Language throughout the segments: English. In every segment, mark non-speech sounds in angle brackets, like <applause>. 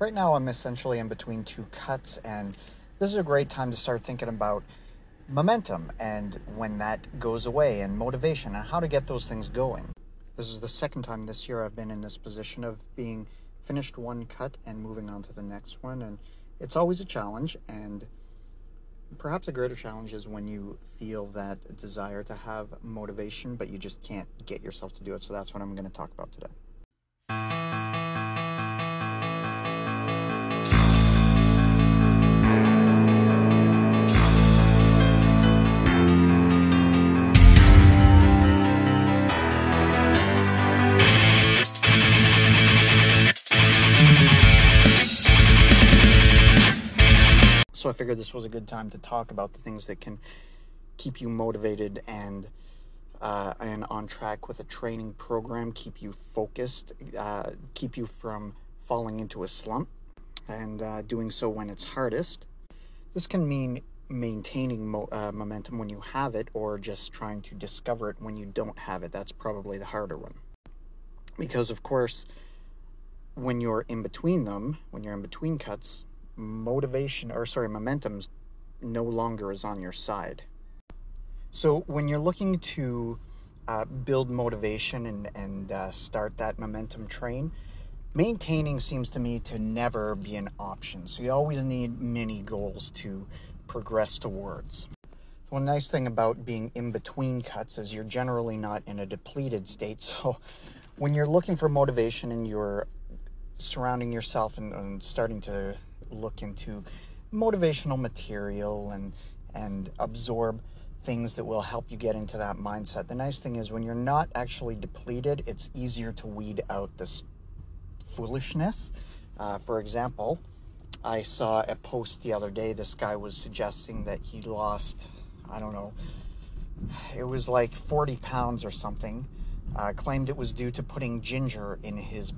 Right now, I'm essentially in between two cuts, and this is a great time to start thinking about momentum and when that goes away, and motivation, and how to get those things going. This is the second time this year I've been in this position of being finished one cut and moving on to the next one, and it's always a challenge. And perhaps a greater challenge is when you feel that desire to have motivation, but you just can't get yourself to do it. So that's what I'm going to talk about today. Figured this was a good time to talk about the things that can keep you motivated and uh, and on track with a training program, keep you focused, uh, keep you from falling into a slump, and uh, doing so when it's hardest. This can mean maintaining mo- uh, momentum when you have it, or just trying to discover it when you don't have it. That's probably the harder one, because of course, when you're in between them, when you're in between cuts, motivation or sorry momentum no longer is on your side. So when you're looking to uh, build motivation and, and uh, start that momentum train maintaining seems to me to never be an option. So you always need mini goals to progress towards. One nice thing about being in between cuts is you're generally not in a depleted state. <laughs> So when you're looking for motivation and you're surrounding yourself and, and starting to look into motivational material and and absorb things that will help you get into that mindset. The nice thing is when you're not actually depleted, it's easier to weed out this foolishness. Uh, for example, I saw a post the other day. This guy was suggesting that he lost, I don't know, it was like 40 pounds or something. Uh, claimed it was due to putting ginger in his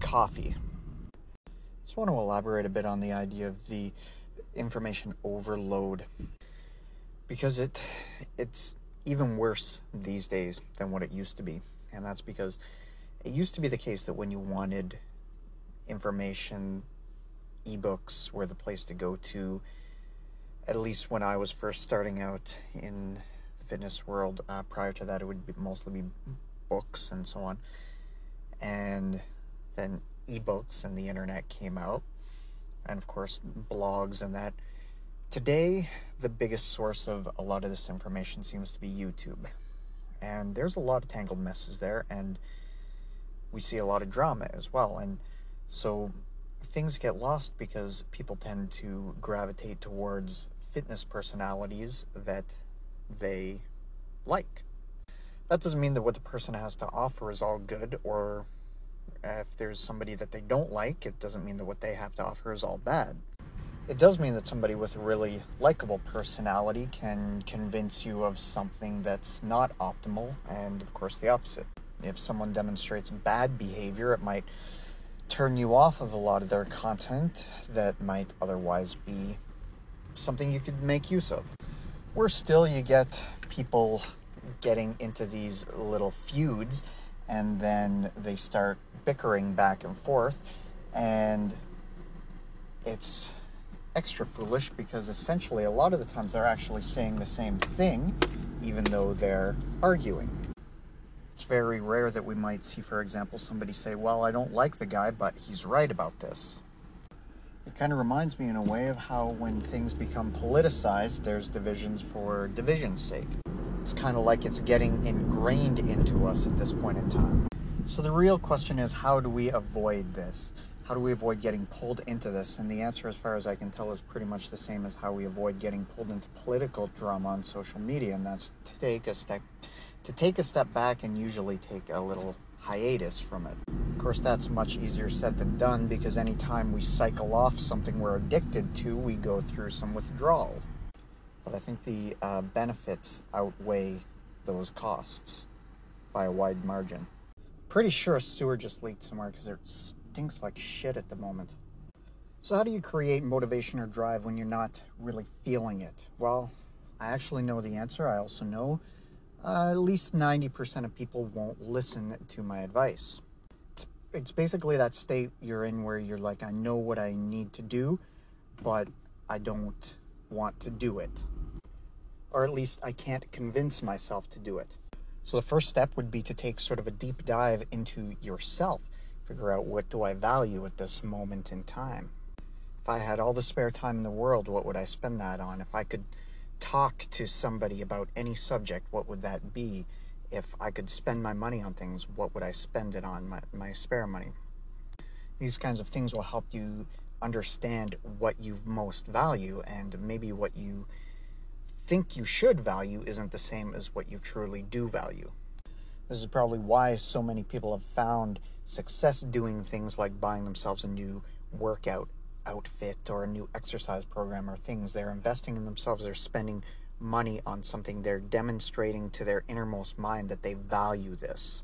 coffee. Just want to elaborate a bit on the idea of the information overload because it it's even worse these days than what it used to be. And that's because it used to be the case that when you wanted information, ebooks were the place to go to. At least when I was first starting out in the fitness world, uh, prior to that, it would be mostly be books and so on. And then ebooks and the internet came out, and of course, blogs and that. Today, the biggest source of a lot of this information seems to be YouTube. And there's a lot of tangled messes there, and we see a lot of drama as well. And so things get lost because people tend to gravitate towards fitness personalities that they like. That doesn't mean that what the person has to offer is all good or if there's somebody that they don't like, it doesn't mean that what they have to offer is all bad. It does mean that somebody with a really likable personality can convince you of something that's not optimal, and of course, the opposite. If someone demonstrates bad behavior, it might turn you off of a lot of their content that might otherwise be something you could make use of. Worse still, you get people getting into these little feuds and then they start bickering back and forth and it's extra foolish because essentially a lot of the times they're actually saying the same thing even though they're arguing. It's very rare that we might see for example somebody say well i don't like the guy but he's right about this. It kind of reminds me in a way of how when things become politicized there's divisions for division's sake. It's kind of like it's getting ingrained into us at this point in time. So the real question is how do we avoid this? How do we avoid getting pulled into this? And the answer, as far as I can tell, is pretty much the same as how we avoid getting pulled into political drama on social media, and that's to take a step to take a step back and usually take a little hiatus from it. Of course, that's much easier said than done because anytime we cycle off something we're addicted to, we go through some withdrawal but I think the uh, benefits outweigh those costs by a wide margin. Pretty sure a sewer just leaked somewhere because it stinks like shit at the moment. So, how do you create motivation or drive when you're not really feeling it? Well, I actually know the answer. I also know uh, at least 90% of people won't listen to my advice. It's, it's basically that state you're in where you're like, I know what I need to do, but I don't want to do it. Or at least I can't convince myself to do it. So the first step would be to take sort of a deep dive into yourself. Figure out what do I value at this moment in time. If I had all the spare time in the world, what would I spend that on? If I could talk to somebody about any subject, what would that be? If I could spend my money on things, what would I spend it on, my, my spare money? These kinds of things will help you understand what you most value and maybe what you think you should value isn't the same as what you truly do value. This is probably why so many people have found success doing things like buying themselves a new workout outfit or a new exercise program or things. They're investing in themselves, they're spending money on something, they're demonstrating to their innermost mind that they value this.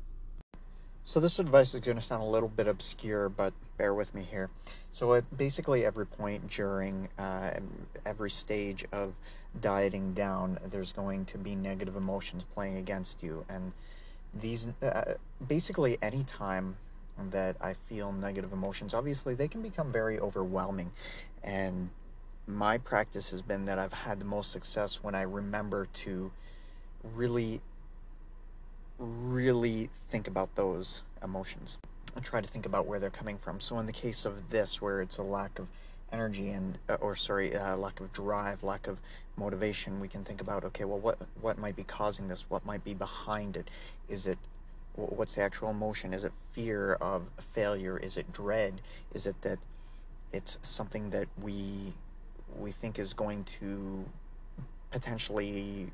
So, this advice is going to sound a little bit obscure, but bear with me here. So, at basically every point during uh, every stage of dieting down, there's going to be negative emotions playing against you. And these, uh, basically, any time that I feel negative emotions, obviously, they can become very overwhelming. And my practice has been that I've had the most success when I remember to really really think about those emotions and try to think about where they're coming from. So in the case of this, where it's a lack of energy and uh, or sorry, uh, lack of drive, lack of motivation, we can think about okay, well, what what might be causing this? What might be behind it? Is it what's the actual emotion? Is it fear of failure? Is it dread? Is it that it's something that we we think is going to potentially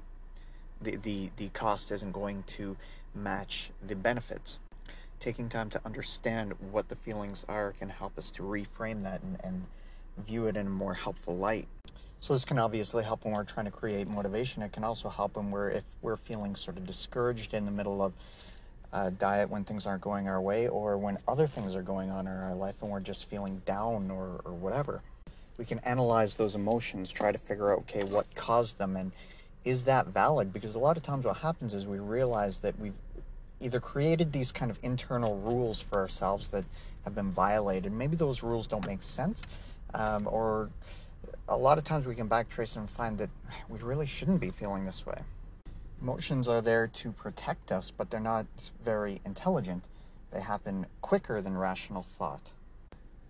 the, the, the cost isn't going to match the benefits. Taking time to understand what the feelings are can help us to reframe that and, and view it in a more helpful light. So this can obviously help when we're trying to create motivation. It can also help when we're if we're feeling sort of discouraged in the middle of a diet when things aren't going our way or when other things are going on in our life and we're just feeling down or, or whatever. We can analyze those emotions, try to figure out okay what caused them and is that valid? Because a lot of times what happens is we realize that we've either created these kind of internal rules for ourselves that have been violated. Maybe those rules don't make sense, um, or a lot of times we can backtrace and find that we really shouldn't be feeling this way. Emotions are there to protect us, but they're not very intelligent. They happen quicker than rational thought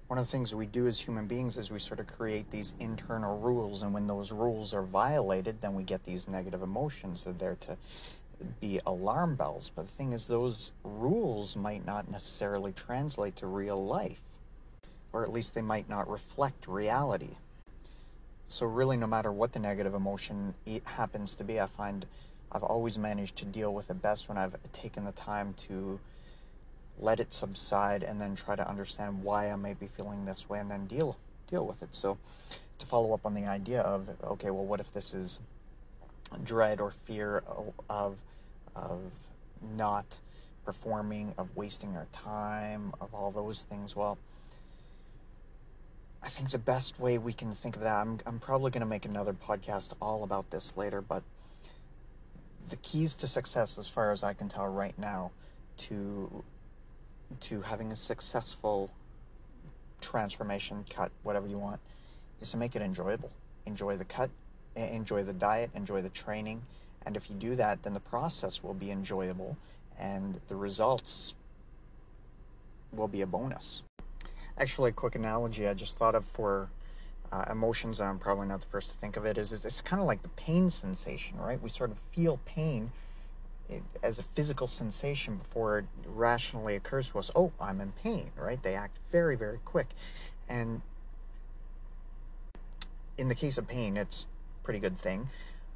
one of the things we do as human beings is we sort of create these internal rules and when those rules are violated then we get these negative emotions they're there to be alarm bells. But the thing is those rules might not necessarily translate to real life or at least they might not reflect reality. So really no matter what the negative emotion it happens to be i find i've always managed to deal with it best when i've taken the time to let it subside and then try to understand why I may be feeling this way and then deal deal with it. So to follow up on the idea of okay, well what if this is dread or fear of of not performing, of wasting our time, of all those things. Well, I think the best way we can think of that, I'm, I'm probably going to make another podcast all about this later, but the keys to success, as far as I can tell right now, to to having a successful transformation cut, whatever you want, is to make it enjoyable. Enjoy the cut, enjoy the diet, enjoy the training. And if you do that, then the process will be enjoyable and the results will be a bonus. Actually, a quick analogy I just thought of for uh, emotions, I'm probably not the first to think of it, is, is it's kind of like the pain sensation, right? We sort of feel pain as a physical sensation before it rationally occurs to us, oh, I'm in pain, right? They act very, very quick. And in the case of pain, it's a pretty good thing.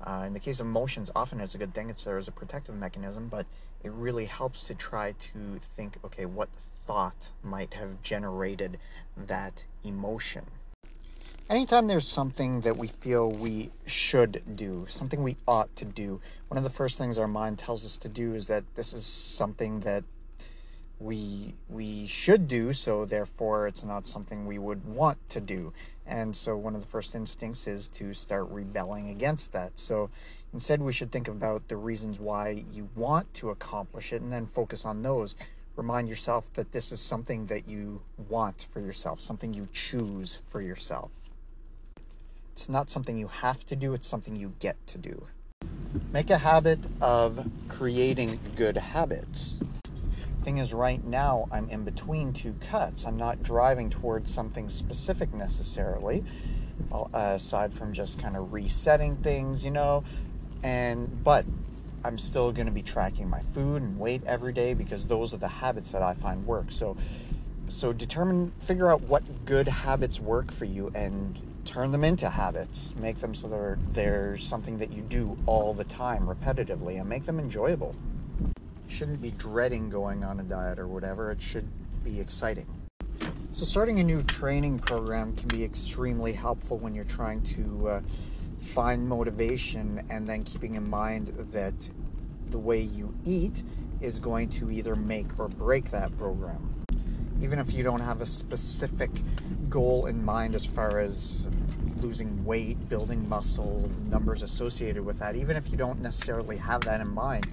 Uh, in the case of emotions, often it's a good thing. It's there as a protective mechanism, but it really helps to try to think, okay, what thought might have generated that emotion? Anytime there's something that we feel we should do, something we ought to do, one of the first things our mind tells us to do is that this is something that we we should do, so therefore it's not something we would want to do. And so one of the first instincts is to start rebelling against that. So instead we should think about the reasons why you want to accomplish it and then focus on those remind yourself that this is something that you want for yourself, something you choose for yourself. It's not something you have to do, it's something you get to do. Make a habit of creating good habits. Thing is, right now I'm in between two cuts. I'm not driving towards something specific necessarily, aside from just kind of resetting things, you know. And but I'm still going to be tracking my food and weight every day because those are the habits that I find work. So so determine figure out what good habits work for you and turn them into habits. Make them so they're they're something that you do all the time repetitively and make them enjoyable. You shouldn't be dreading going on a diet or whatever. It should be exciting. So starting a new training program can be extremely helpful when you're trying to uh, find motivation and then keeping in mind that the way you eat is going to either make or break that program. Even if you don't have a specific goal in mind as far as losing weight, building muscle, numbers associated with that, even if you don't necessarily have that in mind,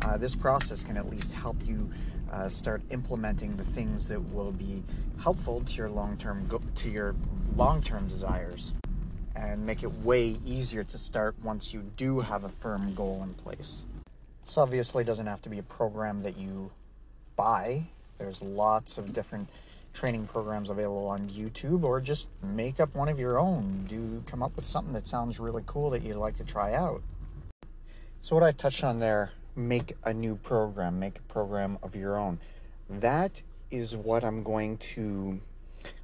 uh, this process can at least help you uh, start implementing the things that will be helpful to your long-term go- to your long-term desires and make it way easier to start once you do have a firm goal in place. This obviously doesn't have to be a program that you buy. There's lots of different training programs available on YouTube or just make up one of your own. Do come up with something that sounds really cool that you'd like to try out. So what I touched on there, make a new program, make a program of your own. That is what I'm going to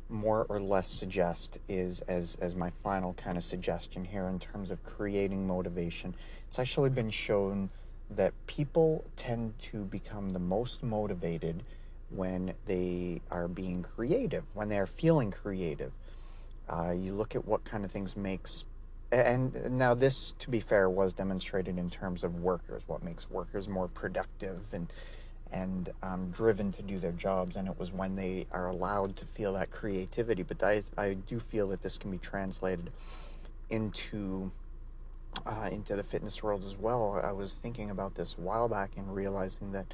more or less suggest is as as my final kind of suggestion here in terms of creating motivation. It's actually been shown that people tend to become the most motivated when they are being creative, when they're feeling creative. Uh, you look at what kind of things makes, and now this, to be fair, was demonstrated in terms of workers, what makes workers more productive and and um, driven to do their jobs, and it was when they are allowed to feel that creativity. But I, I do feel that this can be translated into uh, into the fitness world as well. I was thinking about this a while back and realizing that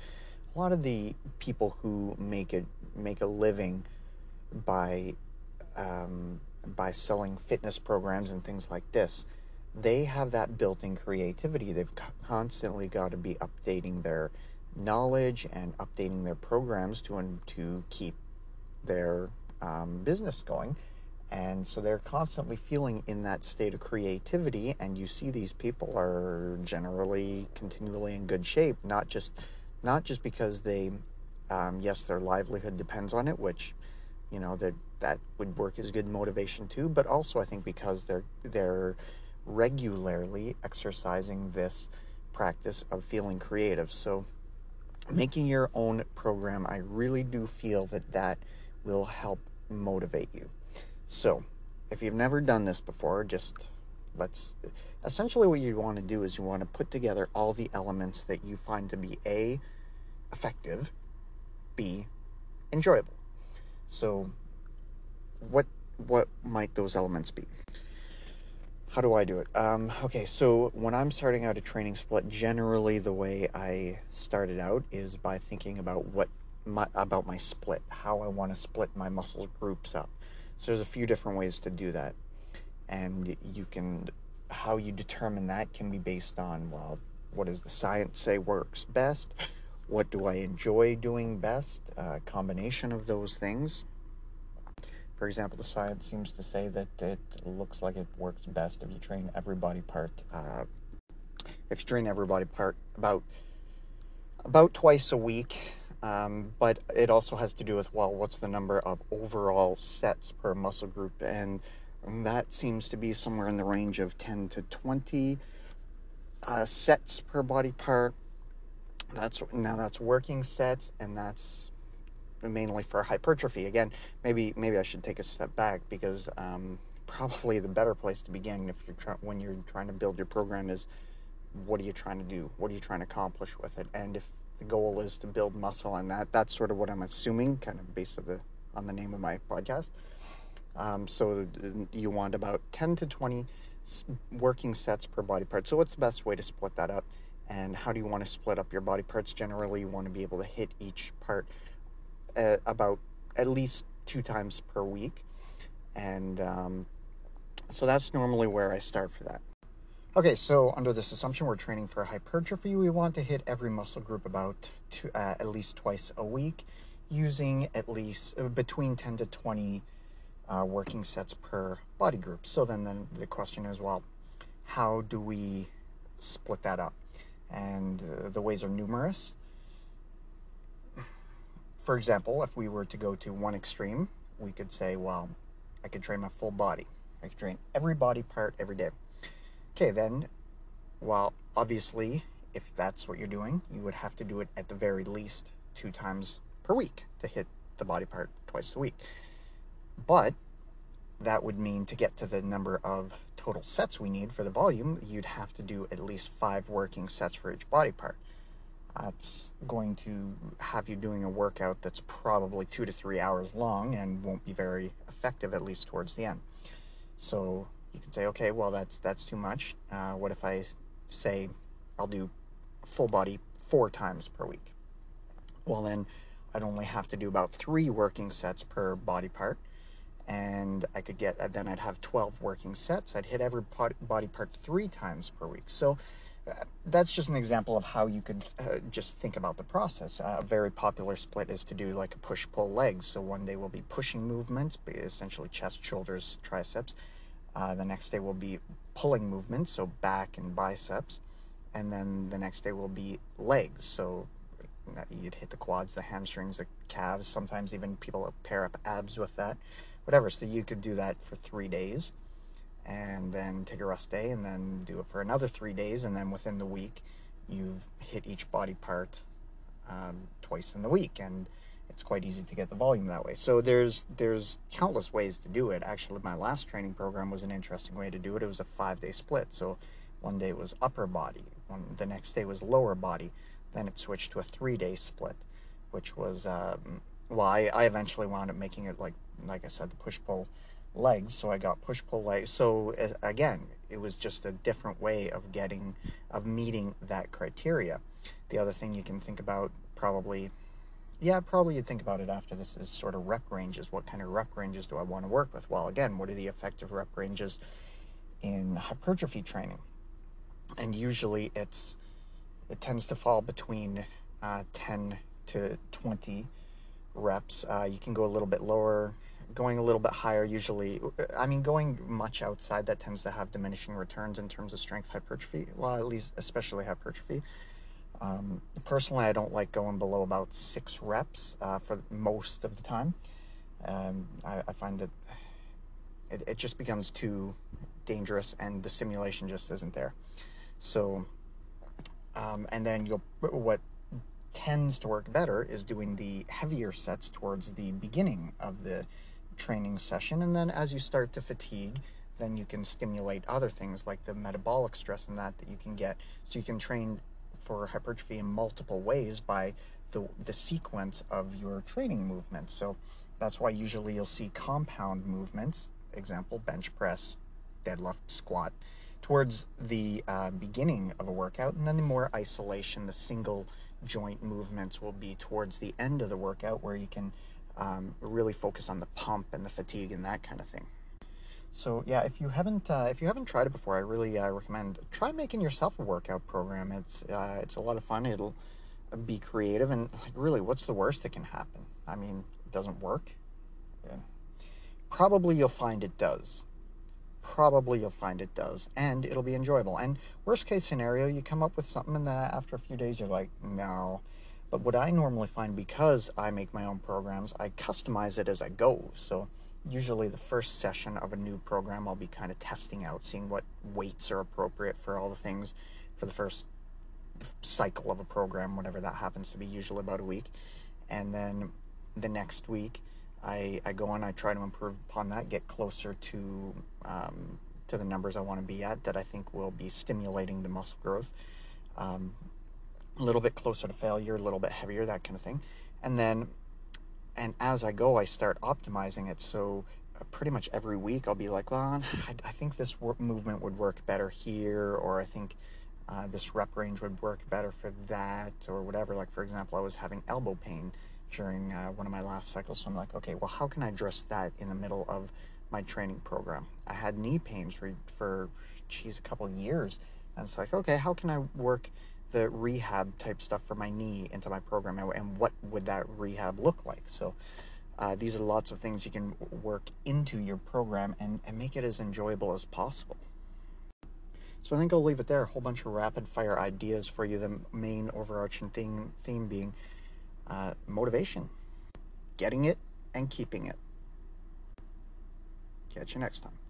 a lot of the people who make it make a living by um, by selling fitness programs and things like this, they have that built-in creativity. They've constantly got to be updating their knowledge and updating their programs to to keep their um, business going and so they're constantly feeling in that state of creativity and you see these people are generally continually in good shape not just not just because they um, yes their livelihood depends on it which you know that that would work as good motivation too but also i think because they're they're regularly exercising this practice of feeling creative so making your own program, I really do feel that that will help motivate you. So, if you've never done this before, just let's essentially what you want to do is you want to put together all the elements that you find to be A, effective, B, enjoyable. So, what what might those elements be? how do I do it? Um, okay, so when I'm starting out a training split, generally the way I started out is by thinking about what my, about my split, how I want to split my muscle groups up. So there's a few different ways to do that, and you can how you determine that can be based on well, what does the science say works best? What do I enjoy doing best? A combination of those things for example, the science seems to say that it looks like it works best if you train every body part. Uh, if you train every body part about about twice a week, um, but it also has to do with well, what's the number of overall sets per muscle group, and that seems to be somewhere in the range of ten to twenty uh, sets per body part. That's now that's working sets, and that's mainly for hypertrophy. Again, maybe maybe I should take a step back because um, <laughs> probably the better place to begin if you're try- when you're trying to build your program is what are you trying to do? What are you trying to accomplish with it? And if the goal is to build muscle, and that that's sort of what I'm assuming, kind of based on the on the name of my podcast. Um, so you want about 10 to 20 working sets per body part. So what's the best way to split that up? And how do you want to split up your body parts? Generally, you want to be able to hit each part uh, about at least two times per week. And um, so that's normally where I start for that. Okay, so under this assumption, we're training for hypertrophy. We want to hit every muscle group about two, uh, at least twice a week using at least uh, between 10 to 20 uh, working sets per body group. So then, then the question is, well, how do we split that up? And uh, the ways are numerous. For example, if we were to go to one extreme, we could say, well, I could train my full body. I could train every body part every day. Okay, then, well, obviously, if that's what you're doing, you would have to do it at the very least two times per week to hit the body part twice a week. But that would mean to get to the number of total sets we need for the volume, you'd have to do at least five working sets for each body part. That's going to have you doing a workout that's probably two to three hours long and won't be very effective, at least towards the end. So you can say, okay, well, that's that's too much. Uh, what if I say I'll do full body four times per week? Well, then I'd only have to do about three working sets per body part. And I could get, then I'd have 12 working sets. I'd hit every body part three times per week. So uh, that's just an example of how you could uh, just think about the process. Uh, a very popular split is to do like a push pull legs. So one day we'll be pushing movements, essentially chest, shoulders, triceps. Uh, the next day we'll be pulling movements, so back and biceps. And then the next day will be legs, so you'd hit the quads, the hamstrings, the calves. Sometimes even people pair up abs with that, whatever. So you could do that for three days, and then take a rest day, and then do it for another three days, and then within the week, you've hit each body part um, twice in the week, and it's quite easy to get the volume that way. So there's there's countless ways to do it. Actually, my last training program was an interesting way to do it. It was a five day split. So one day was upper body, one the next day was lower body then it switched to a three day split, which was, um, well, I, I eventually wound up making it like, like I said, the push pull legs. So I got push pull legs. So again, it was just a different way of getting, of meeting that criteria. The other thing you can think about probably, yeah, probably you'd think about it after this is sort of rep ranges. What kind of rep ranges do I want to work with? Well, again, what are the effective rep ranges in hypertrophy training? And usually it's it tends to fall between uh, 10 to 20 reps. Uh, you can go a little bit lower, going a little bit higher usually. I mean, going much outside that tends to have diminishing returns in terms of strength hypertrophy. Well, at least, especially hypertrophy. Um, personally, I don't like going below about six reps uh, for most of the time. Um, I, I, find that it, it just becomes too dangerous and the stimulation just isn't there. So um, and then you'll what tends to work better is doing the heavier sets towards the beginning of the training session, and then as you start to fatigue, then you can stimulate other things like the metabolic stress and that that you can get. So you can train for hypertrophy in multiple ways by the the sequence of your training movements. So that's why usually you'll see compound movements, example bench press, deadlift, squat towards the uh, beginning of a workout, and then the more isolation, the single joint movements will be towards the end of the workout, where you can um, really focus on the pump and the fatigue and that kind of thing. So yeah, if you haven't uh, if you haven't tried it before, I really uh, recommend try making yourself a workout program. It's uh, it's a lot of fun. It'll be creative and like really, what's the worst that can happen? I mean, it doesn't work. Yeah. Probably you'll find it does probably you'll find it does and it'll be enjoyable and worst case scenario you come up with something and then after a few days you're like no but what i normally find because i make my own programs i customize it as i go so usually the first session of a new program i'll be kind of testing out seeing what weights are appropriate for all the things for the first cycle of a program whatever that happens to be usually about a week and then the next week I, I go on, I try to improve upon that, get closer to um, to the numbers I want to be at that I think will be stimulating the muscle growth. Um, a little bit closer to failure, a little bit heavier, that kind of thing. And then, and as I go, I start optimizing it. So uh, pretty much every week, I'll be like, well, I, I think this movement would work better here, or I think uh, this rep range would work better for that, or whatever. Like, for example, I was having elbow pain during uh, one of my last cycles. So I'm like, okay, well, how can I address that in the middle of my training program? I had knee pains for, for geez, a couple years. And it's like, okay, how can I work the rehab type stuff for my knee into my program? And, what would that rehab look like? So uh, these are lots of things you can work into your program and, and make it as enjoyable as possible. So I think I'll leave it there. A whole bunch of rapid fire ideas for you. The main overarching theme, theme being uh, motivation, getting it and keeping it. Catch you next time.